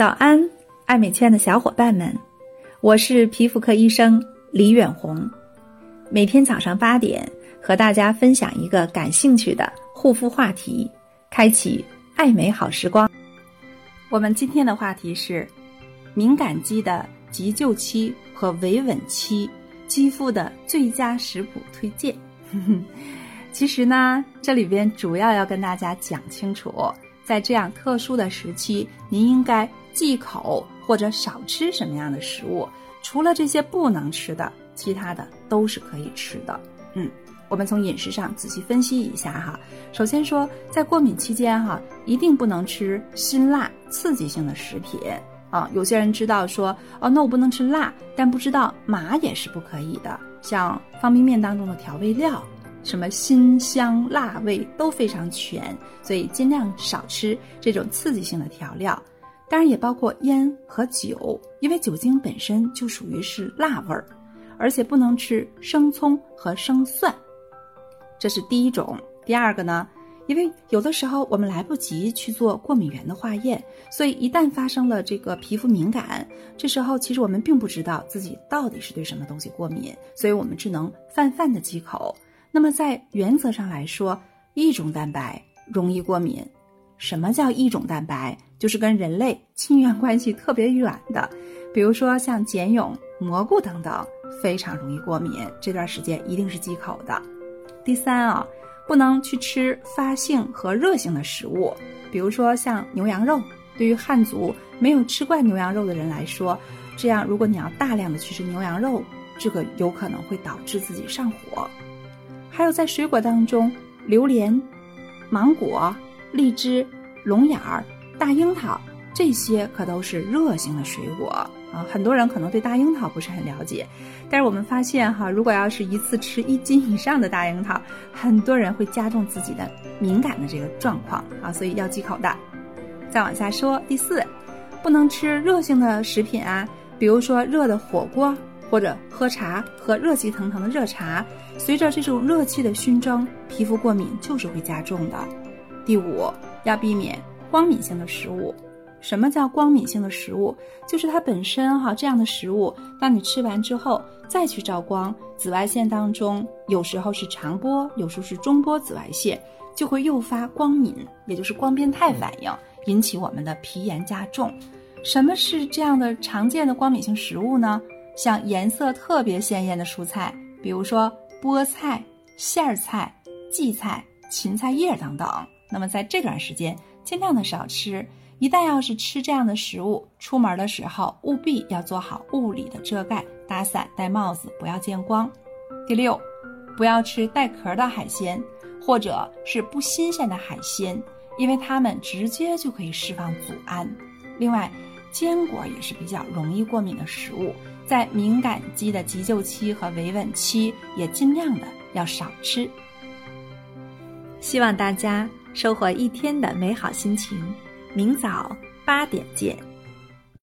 早安，爱美圈的小伙伴们，我是皮肤科医生李远红。每天早上八点，和大家分享一个感兴趣的护肤话题，开启爱美好时光。我们今天的话题是敏感肌的急救期和维稳期，肌肤的最佳食谱推荐。其实呢，这里边主要要跟大家讲清楚，在这样特殊的时期，您应该忌口或者少吃什么样的食物。除了这些不能吃的，其他的都是可以吃的。嗯，我们从饮食上仔细分析一下哈。首先说，在过敏期间哈，一定不能吃辛辣刺激性的食品啊。有些人知道说，哦，那我不能吃辣，但不知道麻也是不可以的。像方便面当中的调味料。什么辛香辣味都非常全，所以尽量少吃这种刺激性的调料，当然也包括烟和酒，因为酒精本身就属于是辣味儿，而且不能吃生葱和生蒜，这是第一种。第二个呢，因为有的时候我们来不及去做过敏原的化验，所以一旦发生了这个皮肤敏感，这时候其实我们并不知道自己到底是对什么东西过敏，所以我们只能泛泛的忌口。那么在原则上来说，一种蛋白容易过敏。什么叫一种蛋白？就是跟人类亲缘关系特别远的，比如说像茧蛹、蘑菇等等，非常容易过敏。这段时间一定是忌口的。第三啊，不能去吃发性和热性的食物，比如说像牛羊肉。对于汉族没有吃惯牛羊肉的人来说，这样如果你要大量的去吃牛羊肉，这个有可能会导致自己上火。还有在水果当中，榴莲、芒果、荔枝、龙眼儿、大樱桃这些可都是热性的水果啊。很多人可能对大樱桃不是很了解，但是我们发现哈，如果要是一次吃一斤以上的大樱桃，很多人会加重自己的敏感的这个状况啊，所以要忌口的。再往下说，第四，不能吃热性的食品啊，比如说热的火锅。或者喝茶，喝热气腾腾的热茶，随着这种热气的熏蒸，皮肤过敏就是会加重的。第五，要避免光敏性的食物。什么叫光敏性的食物？就是它本身哈，这样的食物，当你吃完之后再去照光，紫外线当中有时候是长波，有时候是中波紫外线，就会诱发光敏，也就是光变态反应，引起我们的皮炎加重。什么是这样的常见的光敏性食物呢？像颜色特别鲜艳的蔬菜，比如说菠菜、馅儿菜、荠菜、芹菜叶等等。那么在这段时间，尽量的少吃。一旦要是吃这样的食物，出门的时候务必要做好物理的遮盖，打伞、戴帽子，不要见光。第六，不要吃带壳的海鲜，或者是不新鲜的海鲜，因为它们直接就可以释放组胺。另外，坚果也是比较容易过敏的食物。在敏感肌的急救期和维稳期，也尽量的要少吃。希望大家收获一天的美好心情。明早八点见。